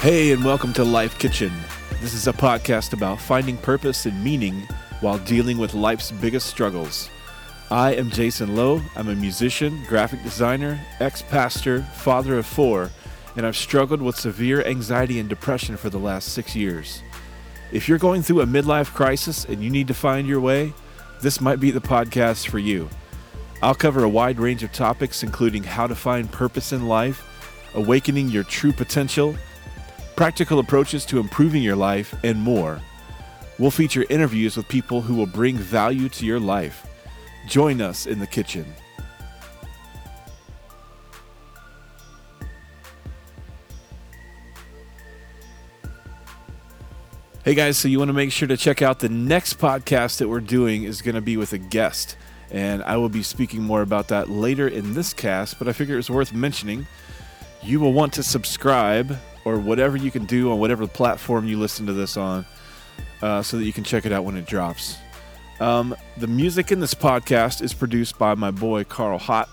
Hey, and welcome to Life Kitchen. This is a podcast about finding purpose and meaning while dealing with life's biggest struggles. I am Jason Lowe. I'm a musician, graphic designer, ex pastor, father of four, and I've struggled with severe anxiety and depression for the last six years. If you're going through a midlife crisis and you need to find your way, this might be the podcast for you. I'll cover a wide range of topics, including how to find purpose in life, awakening your true potential, practical approaches to improving your life, and more. We'll feature interviews with people who will bring value to your life. Join us in the kitchen. Hey guys, so you want to make sure to check out the next podcast that we're doing is going to be with a guest. And I will be speaking more about that later in this cast, but I figure it's worth mentioning. You will want to subscribe or whatever you can do on whatever platform you listen to this on uh, so that you can check it out when it drops. Um, the music in this podcast is produced by my boy Carl Hott.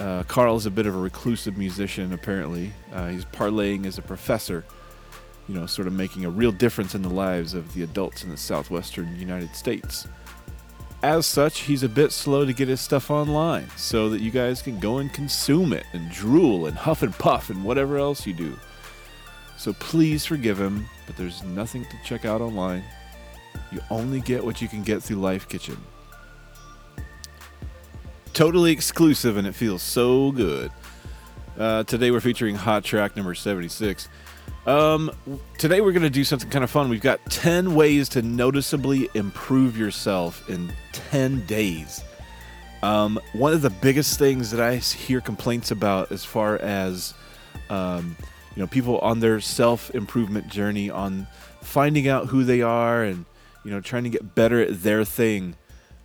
Uh, Carl is a bit of a reclusive musician, apparently. Uh, he's parlaying as a professor, you know, sort of making a real difference in the lives of the adults in the southwestern United States. As such, he's a bit slow to get his stuff online so that you guys can go and consume it and drool and huff and puff and whatever else you do. So please forgive him, but there's nothing to check out online. You only get what you can get through Life Kitchen. Totally exclusive, and it feels so good. Uh, today we're featuring Hot Track number 76. Um, today we're going to do something kind of fun. We've got 10 ways to noticeably improve yourself in 10 days. Um, one of the biggest things that I hear complaints about as far as um, you know people on their self improvement journey on finding out who they are and you know trying to get better at their thing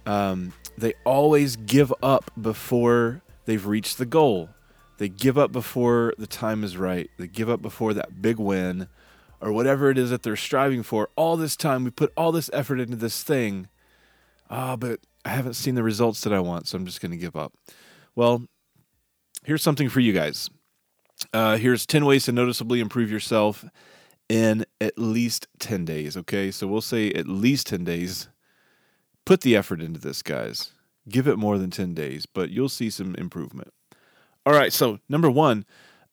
um, they always give up before they've reached the goal. They give up before the time is right. They give up before that big win or whatever it is that they're striving for. All this time we put all this effort into this thing. Ah oh, but i haven't seen the results that i want so i'm just going to give up. Well here's something for you guys uh, here's 10 ways to noticeably improve yourself in at least 10 days. Okay, so we'll say at least 10 days. Put the effort into this, guys. Give it more than 10 days, but you'll see some improvement. All right, so number one,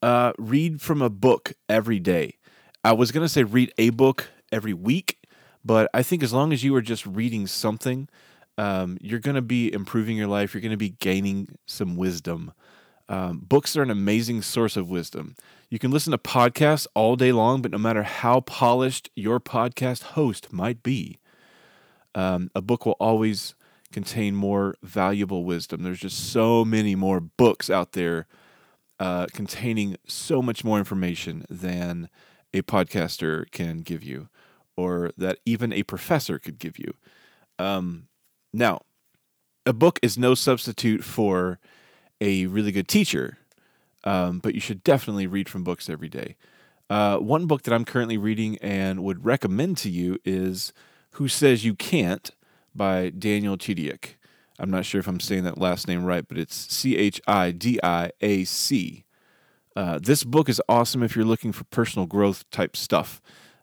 uh, read from a book every day. I was going to say read a book every week, but I think as long as you are just reading something, um, you're going to be improving your life. You're going to be gaining some wisdom. Um, books are an amazing source of wisdom. You can listen to podcasts all day long, but no matter how polished your podcast host might be, um, a book will always contain more valuable wisdom. There's just so many more books out there uh, containing so much more information than a podcaster can give you, or that even a professor could give you. Um, now, a book is no substitute for a really good teacher, um, but you should definitely read from books every day. Uh, one book that I'm currently reading and would recommend to you is Who Says You Can't by Daniel Chidiac. I'm not sure if I'm saying that last name right, but it's C H I D I A C. Uh, this book is awesome if you're looking for personal growth type stuff.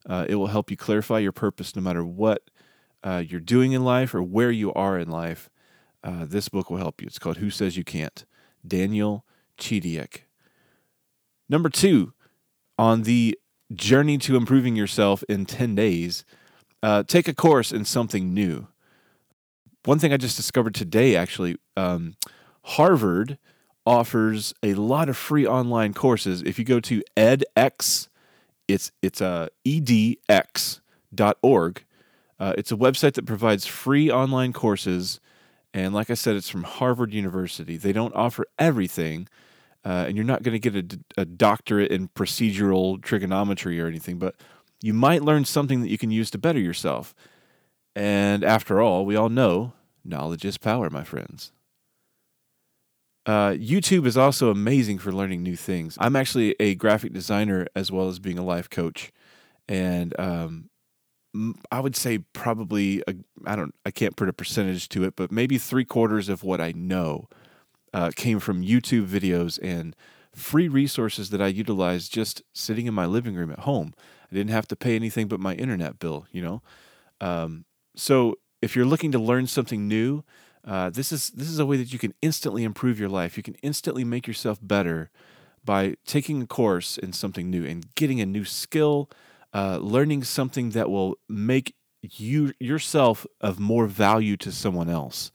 Uh, it will help you clarify your purpose no matter what uh, you're doing in life or where you are in life. Uh, this book will help you. It's called Who Says You Can't. Daniel Chidiac. Number two, on the journey to improving yourself in 10 days, uh, take a course in something new. One thing I just discovered today, actually, um, Harvard offers a lot of free online courses. If you go to edX, it's it's uh, edx.org. Uh, it's a website that provides free online courses and like I said, it's from Harvard University. They don't offer everything, uh, and you're not going to get a, a, doctorate in procedural trigonometry or anything, but you might learn something that you can use to better yourself. And after all, we all know knowledge is power, my friends. Uh, YouTube is also amazing for learning new things. I'm actually a graphic designer as well as being a life coach. And um, I would say probably I don't I can't put a percentage to it, but maybe three quarters of what I know uh, came from YouTube videos and free resources that I utilize just sitting in my living room at home. I didn't have to pay anything but my internet bill, you know. Um, so if you're looking to learn something new, uh, this is this is a way that you can instantly improve your life. You can instantly make yourself better by taking a course in something new and getting a new skill, uh, learning something that will make you yourself of more value to someone else.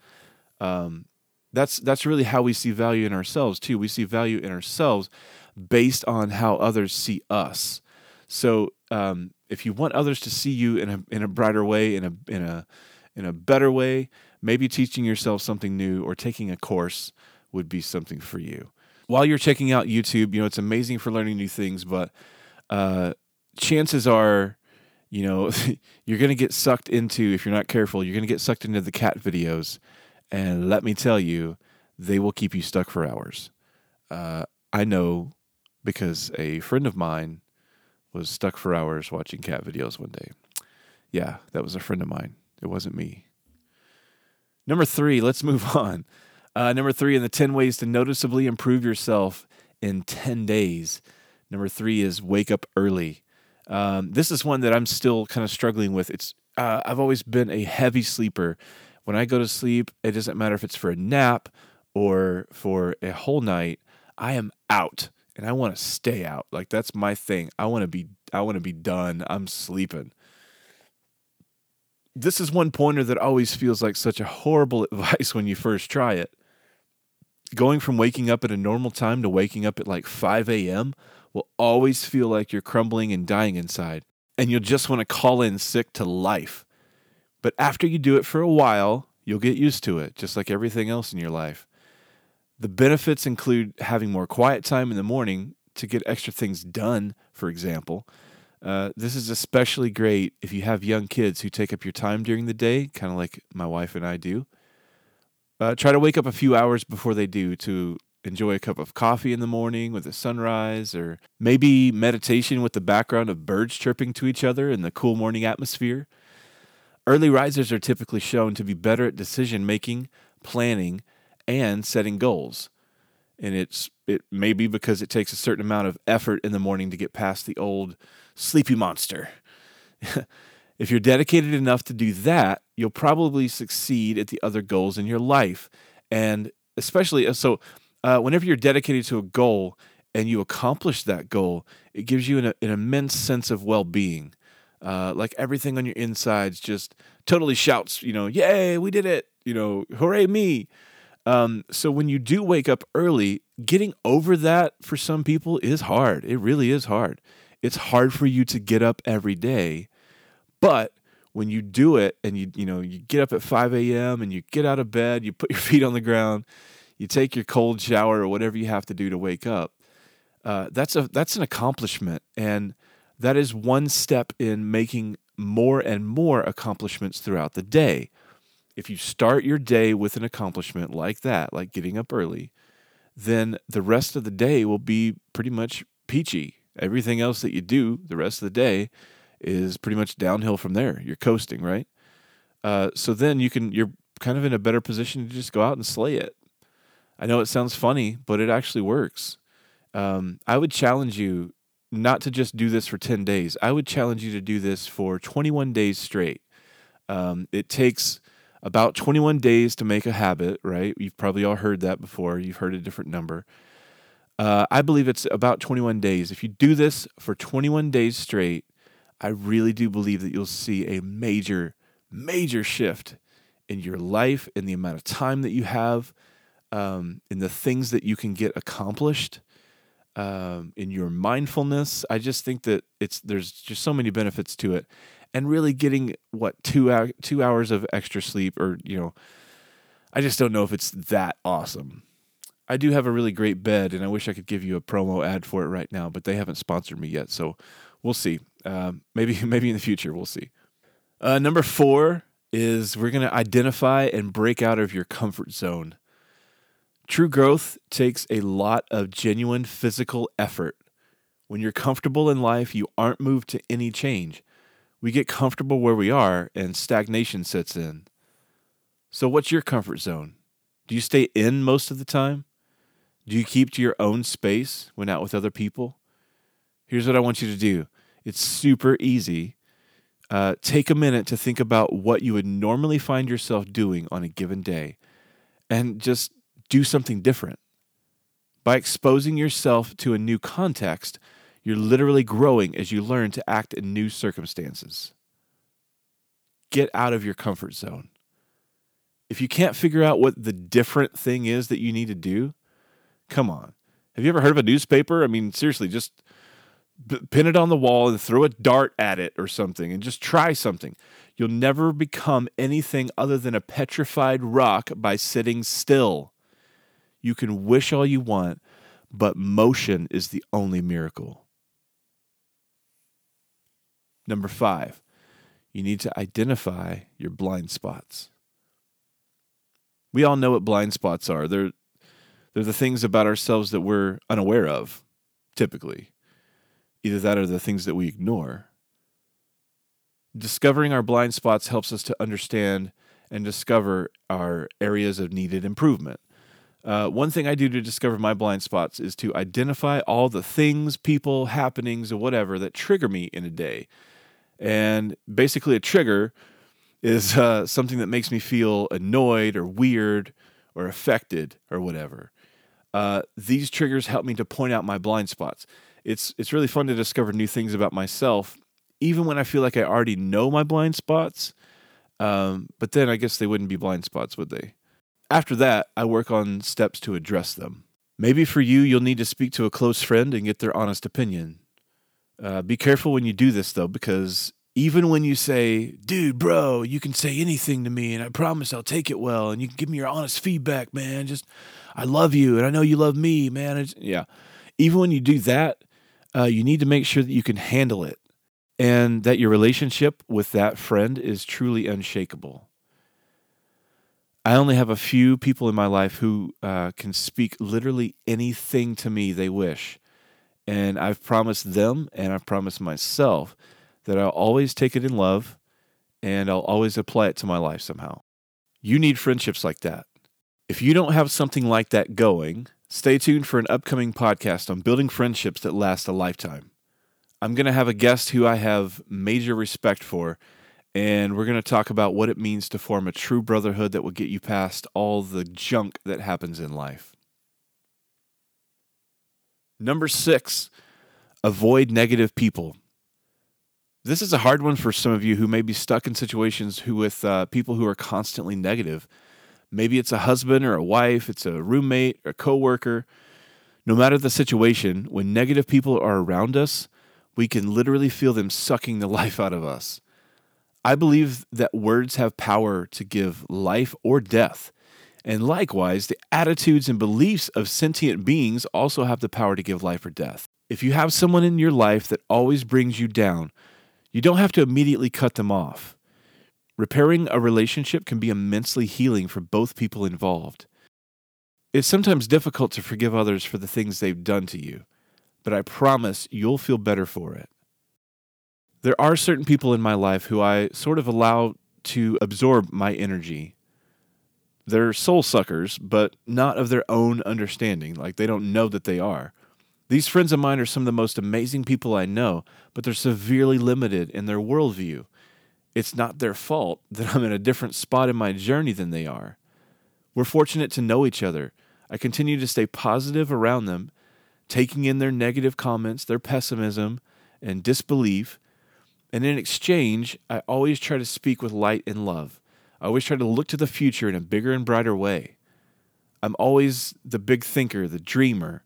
Um, that's that's really how we see value in ourselves too. We see value in ourselves based on how others see us. So um, if you want others to see you in a in a brighter way, in a in a in a better way, maybe teaching yourself something new or taking a course would be something for you. While you're checking out YouTube, you know it's amazing for learning new things, but uh, chances are, you know, you're going to get sucked into if you're not careful. You're going to get sucked into the cat videos, and let me tell you, they will keep you stuck for hours. Uh, I know because a friend of mine was stuck for hours watching cat videos one day. Yeah, that was a friend of mine. It wasn't me. Number three, let's move on. Uh, number three, in the 10 ways to noticeably improve yourself in 10 days. Number three is wake up early. Um, this is one that I'm still kind of struggling with. It's uh, I've always been a heavy sleeper. When I go to sleep, it doesn't matter if it's for a nap or for a whole night. I am out and I want to stay out. Like that's my thing. I want to be I want to be done. I'm sleeping. This is one pointer that always feels like such a horrible advice when you first try it. Going from waking up at a normal time to waking up at like 5 a.m. will always feel like you're crumbling and dying inside, and you'll just want to call in sick to life. But after you do it for a while, you'll get used to it, just like everything else in your life. The benefits include having more quiet time in the morning to get extra things done, for example. Uh, this is especially great if you have young kids who take up your time during the day, kind of like my wife and I do. Uh, try to wake up a few hours before they do to enjoy a cup of coffee in the morning with the sunrise, or maybe meditation with the background of birds chirping to each other in the cool morning atmosphere. Early risers are typically shown to be better at decision making, planning, and setting goals. And it's it may be because it takes a certain amount of effort in the morning to get past the old sleepy monster. if you're dedicated enough to do that, you'll probably succeed at the other goals in your life. And especially uh, so, uh, whenever you're dedicated to a goal and you accomplish that goal, it gives you an, an immense sense of well being. Uh, like everything on your insides just totally shouts, you know, yay, we did it, you know, hooray me. Um, so when you do wake up early, getting over that for some people is hard. It really is hard. It's hard for you to get up every day, but when you do it and you you know you get up at 5 a.m. and you get out of bed, you put your feet on the ground, you take your cold shower or whatever you have to do to wake up. Uh, that's a that's an accomplishment, and that is one step in making more and more accomplishments throughout the day if you start your day with an accomplishment like that, like getting up early, then the rest of the day will be pretty much peachy. Everything else that you do the rest of the day is pretty much downhill from there. You're coasting, right? Uh, so then you can you're kind of in a better position to just go out and slay it. I know it sounds funny, but it actually works. Um, I would challenge you not to just do this for 10 days. I would challenge you to do this for 21 days straight. Um, it takes about 21 days to make a habit, right? You've probably all heard that before. You've heard a different number. Uh, I believe it's about 21 days. If you do this for 21 days straight, I really do believe that you'll see a major, major shift in your life, in the amount of time that you have, um, in the things that you can get accomplished, um, in your mindfulness. I just think that it's there's just so many benefits to it, and really getting what two two hours of extra sleep or you know i just don't know if it's that awesome. I do have a really great bed and i wish i could give you a promo ad for it right now but they haven't sponsored me yet so we'll see. Um, maybe maybe in the future we'll see. Uh, number four is we're going to identify and break out of your comfort zone true growth takes a lot of genuine physical effort when you're comfortable in life you aren't moved to any change we get comfortable where we are and stagnation sets in. So, what's your comfort zone? Do you stay in most of the time? Do you keep to your own space when out with other people? Here's what I want you to do it's super easy. Uh, take a minute to think about what you would normally find yourself doing on a given day and just do something different. By exposing yourself to a new context, you're literally growing as you learn to act in new circumstances. Get out of your comfort zone. If you can't figure out what the different thing is that you need to do, come on. Have you ever heard of a newspaper? I mean, seriously, just pin it on the wall and throw a dart at it or something and just try something. You'll never become anything other than a petrified rock by sitting still. You can wish all you want, but motion is the only miracle. Number five, you need to identify your blind spots. We all know what blind spots are. They're, they're the things about ourselves that we're unaware of, typically. Either that or the things that we ignore. Discovering our blind spots helps us to understand and discover our areas of needed improvement. Uh, one thing I do to discover my blind spots is to identify all the things, people, happenings, or whatever that trigger me in a day. And basically, a trigger is uh, something that makes me feel annoyed or weird or affected or whatever. Uh, these triggers help me to point out my blind spots. It's it's really fun to discover new things about myself, even when I feel like I already know my blind spots. Um, but then I guess they wouldn't be blind spots, would they? After that, I work on steps to address them. Maybe for you, you'll need to speak to a close friend and get their honest opinion. Uh, be careful when you do this, though, because even when you say, dude, bro, you can say anything to me and I promise I'll take it well and you can give me your honest feedback, man. Just, I love you and I know you love me, man. It's, yeah. Even when you do that, uh, you need to make sure that you can handle it and that your relationship with that friend is truly unshakable. I only have a few people in my life who uh, can speak literally anything to me they wish. And I've promised them and I've promised myself that I'll always take it in love and I'll always apply it to my life somehow. You need friendships like that. If you don't have something like that going, stay tuned for an upcoming podcast on building friendships that last a lifetime. I'm going to have a guest who I have major respect for and we're going to talk about what it means to form a true brotherhood that will get you past all the junk that happens in life. Number six, avoid negative people. This is a hard one for some of you who may be stuck in situations who with uh, people who are constantly negative. Maybe it's a husband or a wife, it's a roommate or a coworker. No matter the situation, when negative people are around us, we can literally feel them sucking the life out of us. I believe that words have power to give life or death. And likewise, the attitudes and beliefs of sentient beings also have the power to give life or death. If you have someone in your life that always brings you down, you don't have to immediately cut them off. Repairing a relationship can be immensely healing for both people involved. It's sometimes difficult to forgive others for the things they've done to you, but I promise you'll feel better for it there are certain people in my life who I sort of allow to absorb my energy. They're soul suckers, but not of their own understanding. Like they don't know that they are. These friends of mine are some of the most amazing people I know, but they're severely limited in their worldview. It's not their fault that I'm in a different spot in my journey than they are. We're fortunate to know each other. I continue to stay positive around them, taking in their negative comments, their pessimism, and disbelief, and in exchange, I always try to speak with light and love. I always try to look to the future in a bigger and brighter way. I'm always the big thinker, the dreamer.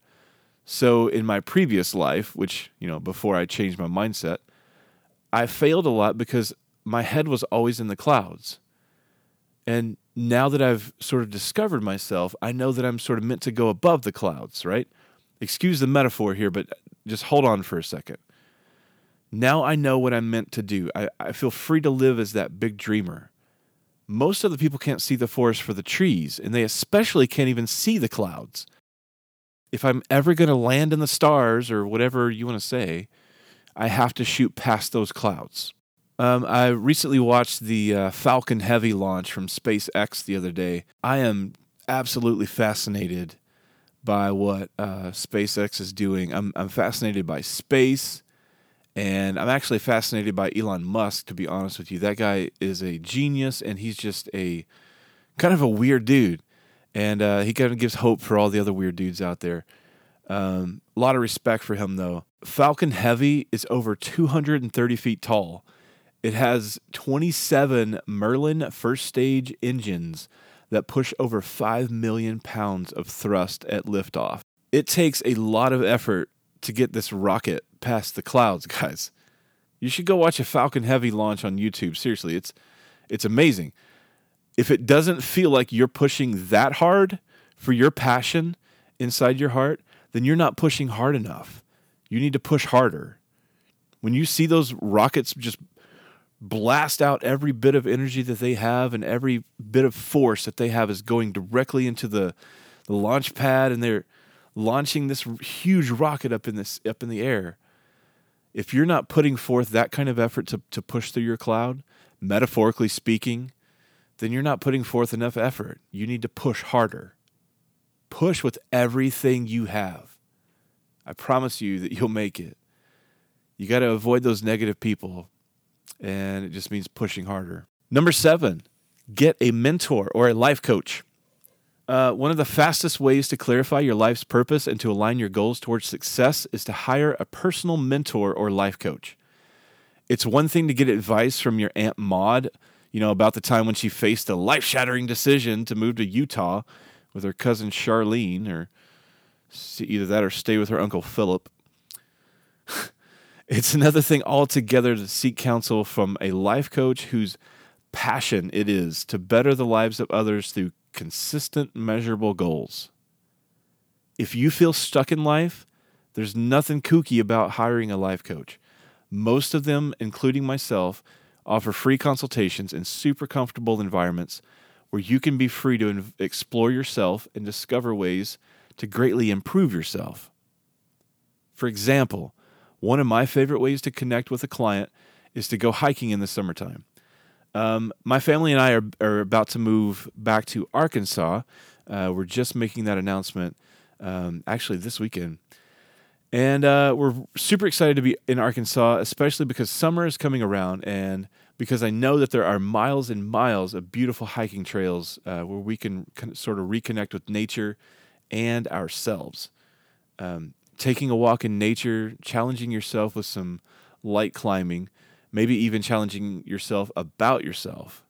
So in my previous life, which, you know, before I changed my mindset, I failed a lot because my head was always in the clouds. And now that I've sort of discovered myself, I know that I'm sort of meant to go above the clouds, right? Excuse the metaphor here, but just hold on for a second. Now I know what I'm meant to do. I, I feel free to live as that big dreamer. Most of the people can't see the forest for the trees, and they especially can't even see the clouds. If I'm ever going to land in the stars or whatever you want to say, I have to shoot past those clouds. Um, I recently watched the uh, Falcon Heavy launch from SpaceX the other day. I am absolutely fascinated by what uh, SpaceX is doing. I'm I'm fascinated by space, and I'm actually fascinated by Elon Musk. To be honest with you, that guy is a genius, and he's just a kind of a weird dude, and uh, he kind of gives hope for all the other weird dudes out there. Um, a lot of respect for him, though. Falcon Heavy is over 230 feet tall. It has 27 Merlin first stage engines that push over 5 million pounds of thrust at liftoff. It takes a lot of effort to get this rocket past the clouds, guys. You should go watch a Falcon Heavy launch on YouTube. Seriously, it's it's amazing. If it doesn't feel like you're pushing that hard for your passion inside your heart, then you're not pushing hard enough. You need to push harder. When you see those rockets just blast out every bit of energy that they have and every bit of force that they have is going directly into the, the launch pad and they're launching this huge rocket up in this up in the air. If you're not putting forth that kind of effort to, to push through your cloud, metaphorically speaking, then you're not putting forth enough effort. You need to push harder. Push with everything you have. I promise you that you'll make it. You got to avoid those negative people, and it just means pushing harder. Number seven, get a mentor or a life coach. Uh, one of the fastest ways to clarify your life's purpose and to align your goals towards success is to hire a personal mentor or life coach. It's one thing to get advice from your Aunt Maud, you know, about the time when she faced a life shattering decision to move to Utah with her cousin Charlene, or either that or stay with her uncle Philip. it's another thing altogether to seek counsel from a life coach whose passion it is to better the lives of others through consistent, measurable goals. If you feel stuck in life, there's nothing kooky about hiring a life coach. Most of them, including myself, offer free consultations in super comfortable environments where you can be free to explore yourself and discover ways to greatly improve yourself. For example, one of my favorite ways to connect with a client is to go hiking in the summertime. Um, my family and I are, are about to move back to Arkansas. Uh, we're just making that announcement um, actually this weekend. And uh, we're super excited to be in Arkansas, especially because summer is coming around and because I know that there are miles and miles of beautiful hiking trails uh, where we can sort of reconnect with nature and ourselves. Um, taking a walk in nature, challenging yourself with some light climbing, maybe even challenging yourself about yourself.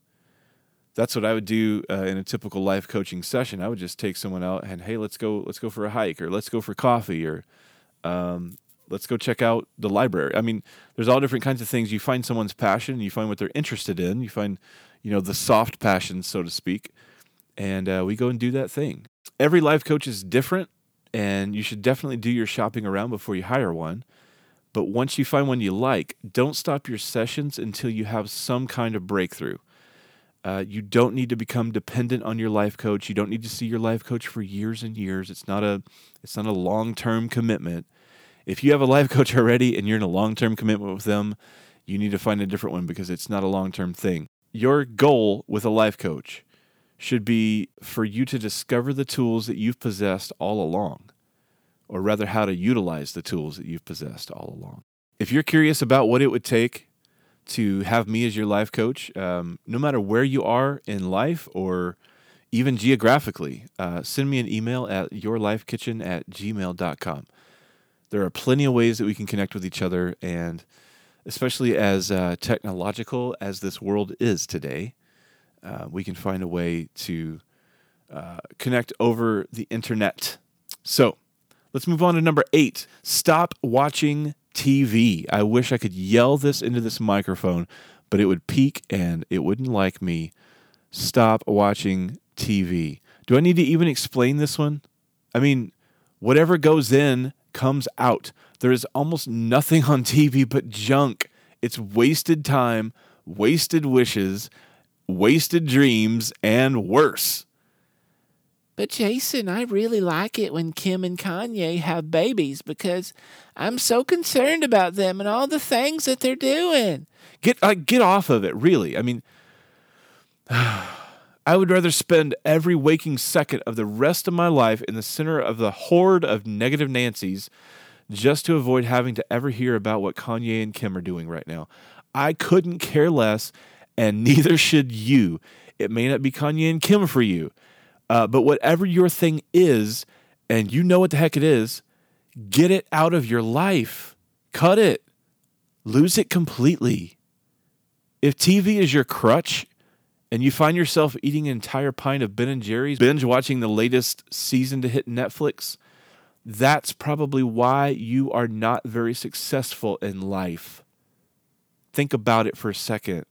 That's what I would do uh, in a typical life coaching session. I would just take someone out and hey, let's go, let's go for a hike, or let's go for coffee, or um, let's go check out the library. I mean, there's all different kinds of things. You find someone's passion, you find what they're interested in, you find, you know, the soft passion, so to speak, and uh, we go and do that thing every life coach is different, and you should definitely do your shopping around before you hire one. But once you find one you like, don't stop your sessions until you have some kind of breakthrough. Uh, you don't need to become dependent on your life coach. You don't need to see your life coach for years and years. It's not a it's not a long term commitment. If you have a life coach already and you're in a long term commitment with them, you need to find a different one because it's not a long term thing. Your goal with a life coach should be for you to discover the tools that you've possessed all along, or rather, how to utilize the tools that you've possessed all along. If you're curious about what it would take to have me as your life coach, um, no matter where you are in life or even geographically, uh, send me an email at yourlifekitchen at gmail.com. There are plenty of ways that we can connect with each other, and especially as uh, technological as this world is today, uh, we can find a way to uh, connect over the internet. So let's move on to number eight. Stop watching TV. I wish I could yell this into this microphone, but it would peak and it wouldn't like me. Stop watching TV. Do I need to even explain this one? I mean, whatever goes in comes out. There is almost nothing on TV but junk. It's wasted time, wasted wishes, wasted dreams, and worse. But Jason, I really like it when Kim and Kanye have babies because I'm so concerned about them and all the things that they're doing. Get uh, get off of it, really. I mean, I I would rather spend every waking second of the rest of my life in the center of the horde of negative Nancy's just to avoid having to ever hear about what Kanye and Kim are doing right now. I couldn't care less, and neither should you. It may not be Kanye and Kim for you, uh, but whatever your thing is, and you know what the heck it is, get it out of your life. Cut it. Lose it completely. If TV is your crutch and you find yourself eating an entire pint of Ben and Jerry's, binge watching the latest season to hit Netflix, that's probably why you are not very successful in life. Think about it for a second.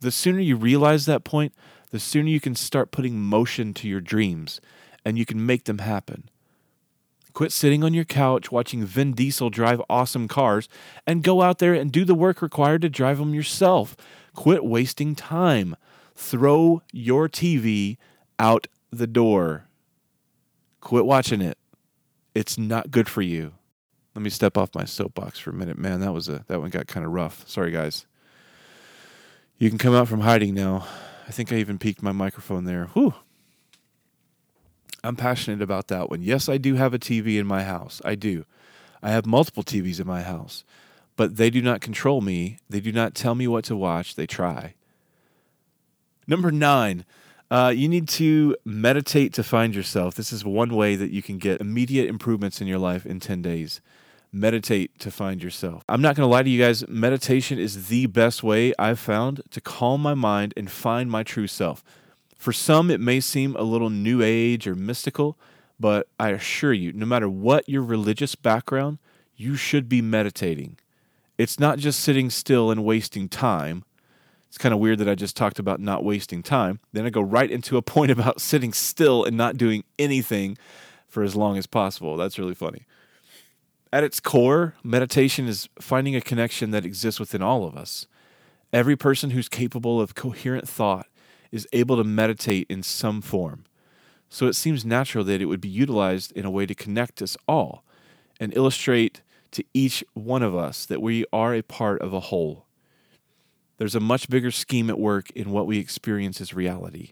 The sooner you realize that point, the sooner you can start putting motion to your dreams and you can make them happen. Quit sitting on your couch watching Vin Diesel drive awesome cars and go out there and do the work required to drive them yourself. Quit wasting time. Throw your TV out the door. Quit watching it. It's not good for you. Let me step off my soapbox for a minute. Man, that was a that one got kind of rough. Sorry guys. You can come out from hiding now. I think I even peaked my microphone there. Whew. I'm passionate about that one. Yes, I do have a TV in my house. I do. I have multiple TVs in my house, but they do not control me. They do not tell me what to watch. They try. Number nine, uh, you need to meditate to find yourself. This is one way that you can get immediate improvements in your life in 10 days. Meditate to find yourself. I'm not going to lie to you guys, meditation is the best way I've found to calm my mind and find my true self. For some, it may seem a little new age or mystical, but I assure you, no matter what your religious background, you should be meditating. It's not just sitting still and wasting time. It's kind of weird that I just talked about not wasting time. Then I go right into a point about sitting still and not doing anything for as long as possible. That's really funny. At its core, meditation is finding a connection that exists within all of us. Every person who's capable of coherent thought is able to meditate in some form. So it seems natural that it would be utilized in a way to connect us all and illustrate to each one of us that we are a part of a whole. There's a much bigger scheme at work in what we experience as reality.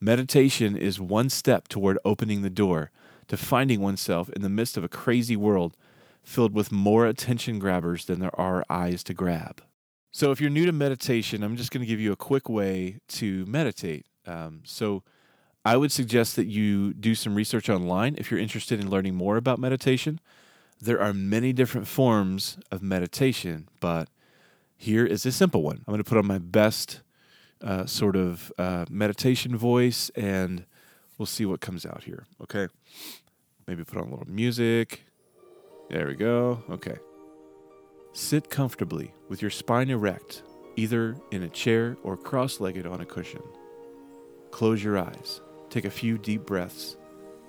Meditation is one step toward opening the door to finding oneself in the midst of a crazy world filled with more attention grabbers than there are eyes to grab. So, if you're new to meditation, I'm just going to give you a quick way to meditate. Um, so, I would suggest that you do some research online if you're interested in learning more about meditation. There are many different forms of meditation, but here is a simple one. I'm going to put on my best uh, sort of uh, meditation voice and we'll see what comes out here. Okay. Maybe put on a little music. There we go. Okay. Sit comfortably with your spine erect, either in a chair or cross legged on a cushion. Close your eyes, take a few deep breaths,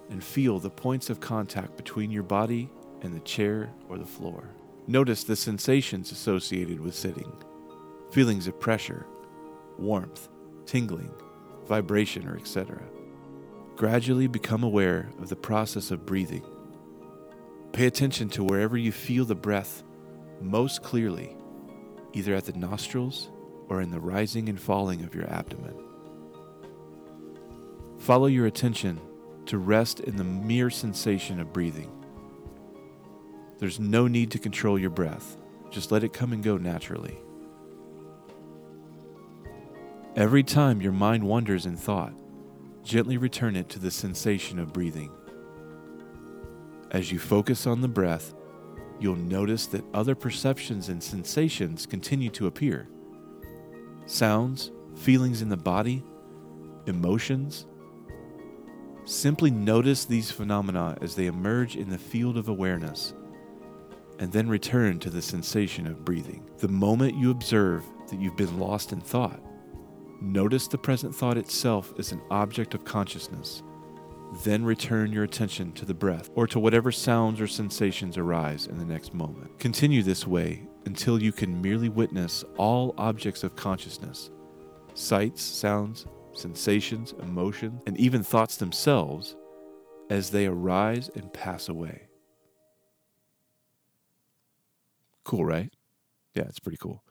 and feel the points of contact between your body and the chair or the floor. Notice the sensations associated with sitting feelings of pressure, warmth, tingling, vibration, or etc. Gradually become aware of the process of breathing. Pay attention to wherever you feel the breath most clearly, either at the nostrils or in the rising and falling of your abdomen. Follow your attention to rest in the mere sensation of breathing. There's no need to control your breath, just let it come and go naturally. Every time your mind wanders in thought, gently return it to the sensation of breathing. As you focus on the breath, you'll notice that other perceptions and sensations continue to appear. Sounds, feelings in the body, emotions. Simply notice these phenomena as they emerge in the field of awareness, and then return to the sensation of breathing. The moment you observe that you've been lost in thought, notice the present thought itself as an object of consciousness then return your attention to the breath or to whatever sounds or sensations arise in the next moment. Continue this way until you can merely witness all objects of consciousness sights, sounds, sensations, emotions, and even thoughts themselves as they arise and pass away. Cool, right? Yeah, it's pretty cool.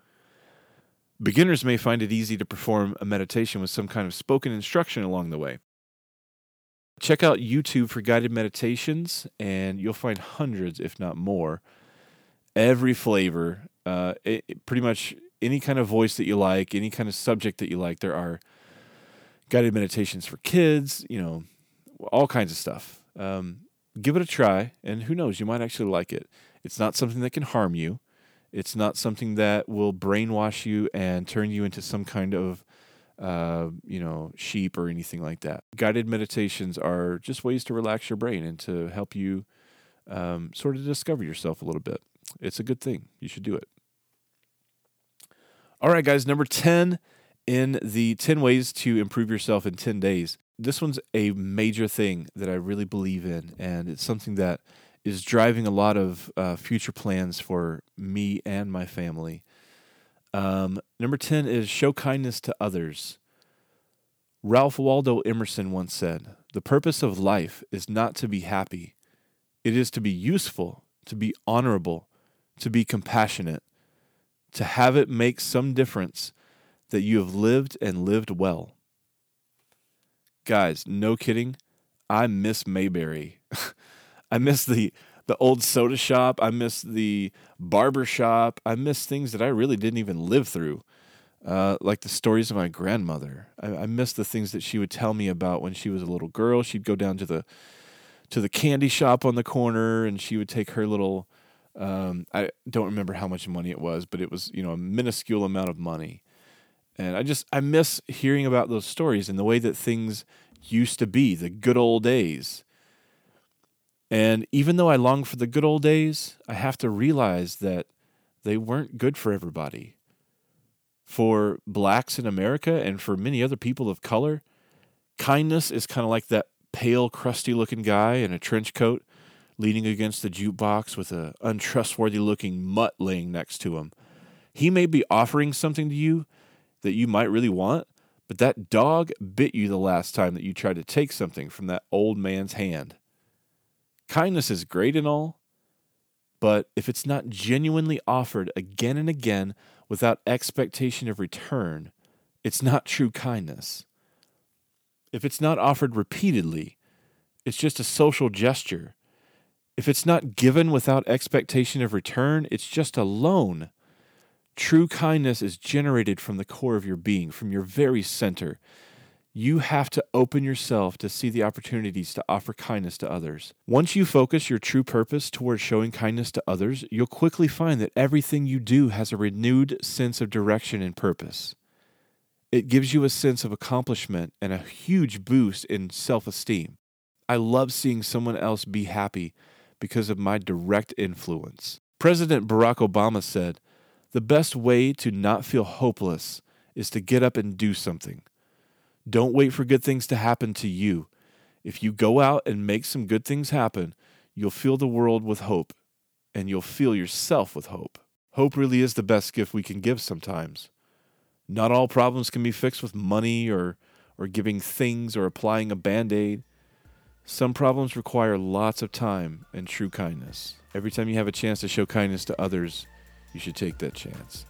Beginners may find it easy to perform a meditation with some kind of spoken instruction along the way. Check out YouTube for guided meditations, and you'll find hundreds, if not more. Every flavor, uh, it, pretty much any kind of voice that you like, any kind of subject that you like. There are guided meditations for kids, you know, all kinds of stuff. Um, give it a try, and who knows, you might actually like it. It's not something that can harm you. It's not something that will brainwash you and turn you into some kind of, uh, you know, sheep or anything like that. Guided meditations are just ways to relax your brain and to help you um, sort of discover yourself a little bit. It's a good thing. You should do it. All right, guys. Number 10 in the 10 ways to improve yourself in 10 days. This one's a major thing that I really believe in, and it's something that is driving a lot of uh, future plans for me and my family. Um, number 10 is show kindness to others. Ralph Waldo Emerson once said, The purpose of life is not to be happy, it is to be useful, to be honorable, to be compassionate, to have it make some difference that you have lived and lived well. Guys, no kidding. I miss Mayberry. I miss the the old soda shop. I miss the barber shop. I miss things that I really didn't even live through, uh, like the stories of my grandmother. I, I miss the things that she would tell me about when she was a little girl. She'd go down to the to the candy shop on the corner, and she would take her little. Um, I don't remember how much money it was, but it was you know a minuscule amount of money. And I just I miss hearing about those stories and the way that things used to be, the good old days. And even though I long for the good old days, I have to realize that they weren't good for everybody. For blacks in America and for many other people of color, kindness is kind of like that pale, crusty looking guy in a trench coat leaning against the jukebox with a untrustworthy looking mutt laying next to him. He may be offering something to you that you might really want, but that dog bit you the last time that you tried to take something from that old man's hand. Kindness is great and all, but if it's not genuinely offered again and again without expectation of return, it's not true kindness. If it's not offered repeatedly, it's just a social gesture. If it's not given without expectation of return, it's just a loan. True kindness is generated from the core of your being, from your very center. You have to open yourself to see the opportunities to offer kindness to others. Once you focus your true purpose towards showing kindness to others, you'll quickly find that everything you do has a renewed sense of direction and purpose. It gives you a sense of accomplishment and a huge boost in self esteem. I love seeing someone else be happy because of my direct influence. President Barack Obama said, The best way to not feel hopeless is to get up and do something. Don't wait for good things to happen to you. If you go out and make some good things happen, you'll fill the world with hope, and you'll fill yourself with hope. Hope really is the best gift we can give sometimes. Not all problems can be fixed with money or, or giving things or applying a band aid. Some problems require lots of time and true kindness. Every time you have a chance to show kindness to others, you should take that chance.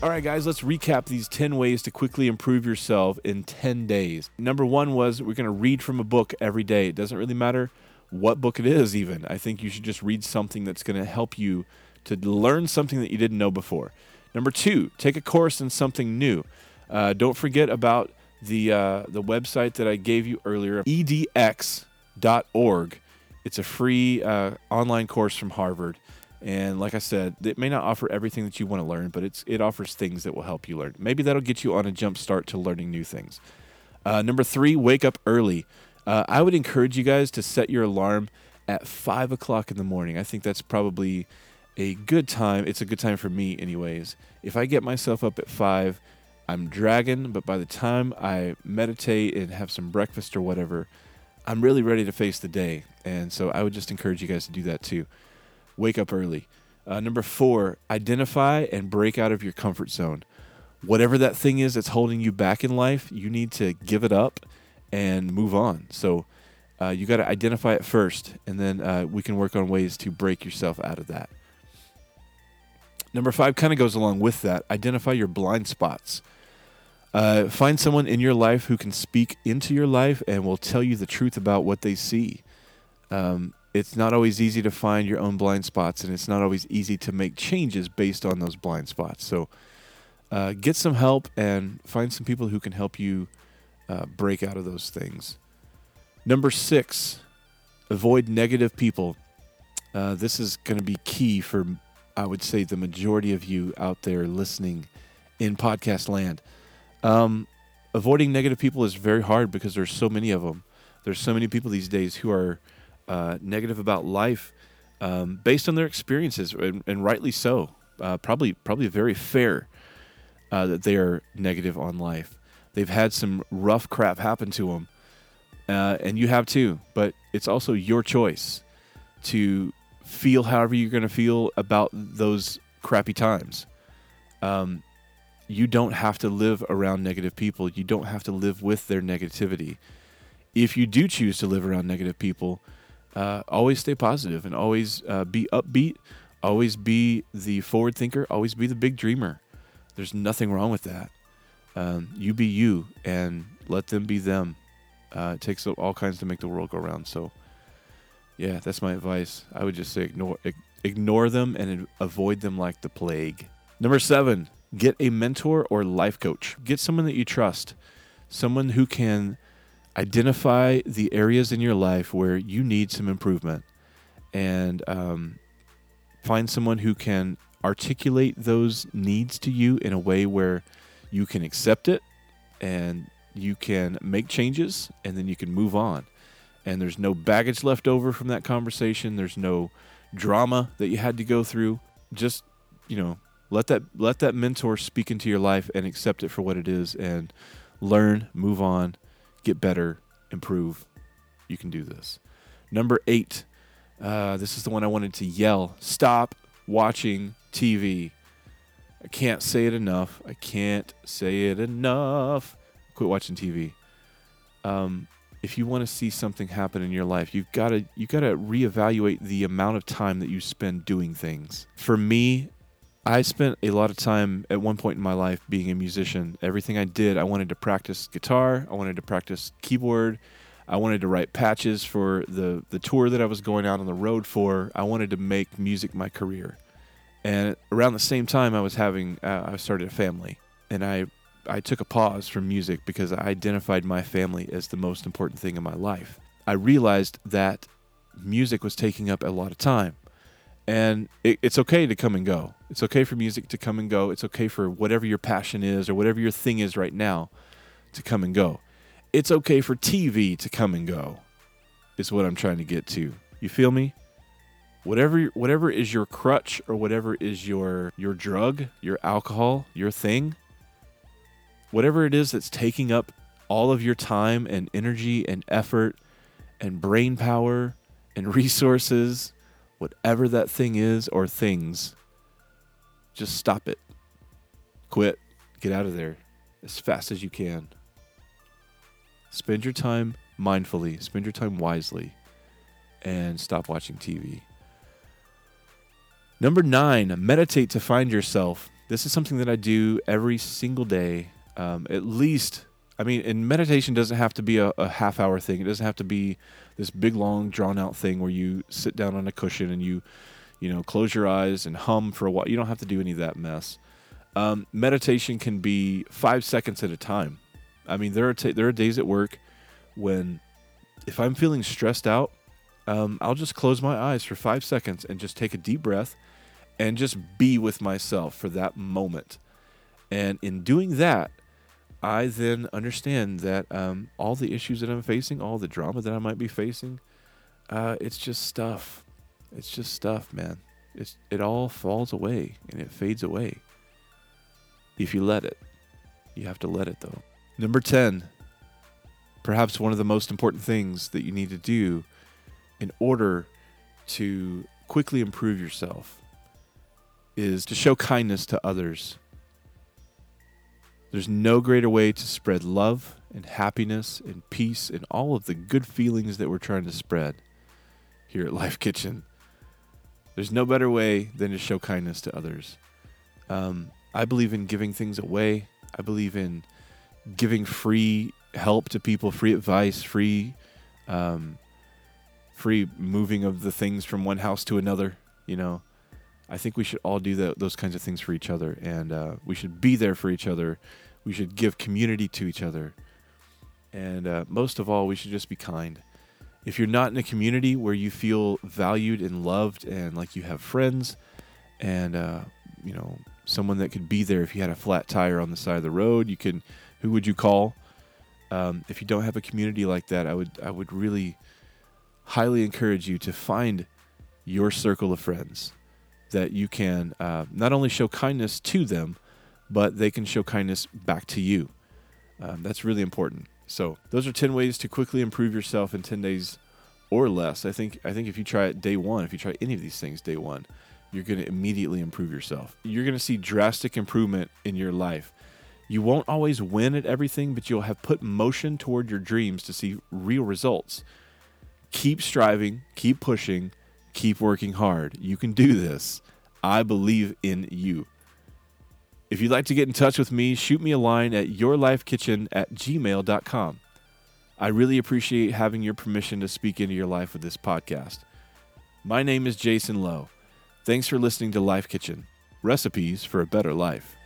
All right, guys, let's recap these 10 ways to quickly improve yourself in 10 days. Number one was we're going to read from a book every day. It doesn't really matter what book it is, even. I think you should just read something that's going to help you to learn something that you didn't know before. Number two, take a course in something new. Uh, don't forget about the, uh, the website that I gave you earlier, edx.org. It's a free uh, online course from Harvard. And like I said, it may not offer everything that you want to learn, but it's it offers things that will help you learn. Maybe that'll get you on a jump start to learning new things. Uh, number three, wake up early. Uh, I would encourage you guys to set your alarm at five o'clock in the morning. I think that's probably a good time. It's a good time for me, anyways. If I get myself up at five, I'm dragging, but by the time I meditate and have some breakfast or whatever, I'm really ready to face the day. And so I would just encourage you guys to do that too wake up early. Uh, number four, identify and break out of your comfort zone. whatever that thing is that's holding you back in life, you need to give it up and move on. So uh, you got to identify it first, and then uh, we can work on ways to break yourself out of that. Number five kind of goes along with that. Identify your blind spots. Uh, find someone in your life who can speak into your life and will tell you the truth about what they see. Um, it's not always easy to find your own blind spots, and it's not always easy to make changes based on those blind spots. So, uh, get some help and find some people who can help you uh, break out of those things. Number six, avoid negative people. Uh, this is going to be key for, I would say, the majority of you out there listening in podcast land. Um, avoiding negative people is very hard because there's so many of them. There's so many people these days who are uh, negative about life um, based on their experiences, and, and rightly so. Uh, probably, probably very fair uh, that they are negative on life. They've had some rough crap happen to them, uh, and you have too. But it's also your choice to feel however you're going to feel about those crappy times. Um, you don't have to live around negative people. You don't have to live with their negativity. If you do choose to live around negative people, uh, always stay positive and always uh, be upbeat. Always be the forward thinker. Always be the big dreamer. There's nothing wrong with that. Um, you be you and let them be them. Uh, it takes all kinds to make the world go round. So, yeah, that's my advice. I would just say ignore ignore them and avoid them like the plague. Number seven, Get a mentor or life coach. Get someone that you trust, someone who can identify the areas in your life where you need some improvement, and um, find someone who can articulate those needs to you in a way where you can accept it and you can make changes and then you can move on. And there's no baggage left over from that conversation. There's no drama that you had to go through. Just, you know, let that let that mentor speak into your life and accept it for what it is and learn, move on, get better, improve. You can do this. Number eight. Uh, this is the one I wanted to yell. Stop watching TV. I can't say it enough. I can't say it enough. Quit watching TV. Um, if you want to see something happen in your life, you've got to you've got to reevaluate the amount of time that you spend doing things. For me, I spent a lot of time at one point in my life being a musician. Everything I did, I wanted to practice guitar, I wanted to practice keyboard, I wanted to write patches for the the tour that I was going out on the road for. I wanted to make music my career. And around the same time, I was having uh, I started a family, and I I took a pause from music because I identified my family as the most important thing in my life. I realized that music was taking up a lot of time and it, it's okay to come and go. It's okay for music to come and go. It's okay for whatever your passion is or whatever your thing is right now to come and go. It's okay for TV to come and go. Is what I'm trying to get to. You feel me? Whatever whatever is your crutch or whatever is your your drug, your alcohol, your thing, whatever it is that's taking up all of your time and energy and effort and brain power and resources whatever that thing is or things, just stop it. Quit. Get out of there as fast as you can. Spend your time mindfully, spend your time wisely, and stop watching TV. Number nine, meditate to find yourself. This is something that I do every single day, um, at least I mean, and meditation doesn't have to be a, a, half hour thing. It doesn't have to be this big, long, drawn out thing where you sit down on a cushion and you, you know, close your eyes and hum for a while. You don't have to do any of that mess. Um, meditation can be five seconds at a time. I mean, there are t- there are days at work when, if I'm feeling stressed out, um, I'll just close my eyes for five seconds and just take a deep breath, and just be with myself for that moment. And in doing that, I then understand that um, all the issues that I'm facing, all the drama that I might be facing, uh, it's just stuff. It's just stuff, man. It's it all falls away and it fades away. If you let it, you have to let it though. Number ten, perhaps one of the most important things that you need to do in order to quickly improve yourself is to show kindness to others There's no greater way to spread love and happiness and peace and all of the good feelings that we're trying to spread here at Life Kitchen. There's no better way than to show kindness to others. Um, I believe in giving things away. I believe in giving free help to people, free advice, free, um, free moving of the things from one house to another. You know, I think we should all do those kinds of things for each other, and uh, we should be there for each other. We should give community to each other, and uh, most of all, we should just be kind. If you're not in a community where you feel valued and loved, and like you have friends, and uh, you know someone that could be there if you had a flat tire on the side of the road, you can. Who would you call? Um, if you don't have a community like that, I would I would really highly encourage you to find your circle of friends that you can uh, not only show kindness to them, but they can show kindness back to you. Um, that's really important. So those are ten ways to quickly improve yourself in ten days or less. I think I think if you try it day one, if you try any of these things day one, you're going to immediately improve yourself. You're going to see drastic improvement in your life. You won't always win at everything, but you'll have put motion toward your dreams to see real results. Keep striving, keep pushing, keep working hard. You can do this. I believe in you. If you'd like to get in touch with me, shoot me a line at yourlifekitchen at gmail.com. I really appreciate having your permission to speak into your life with this podcast. My name is Jason Lowe. Thanks for listening to Life Kitchen Recipes for a Better Life.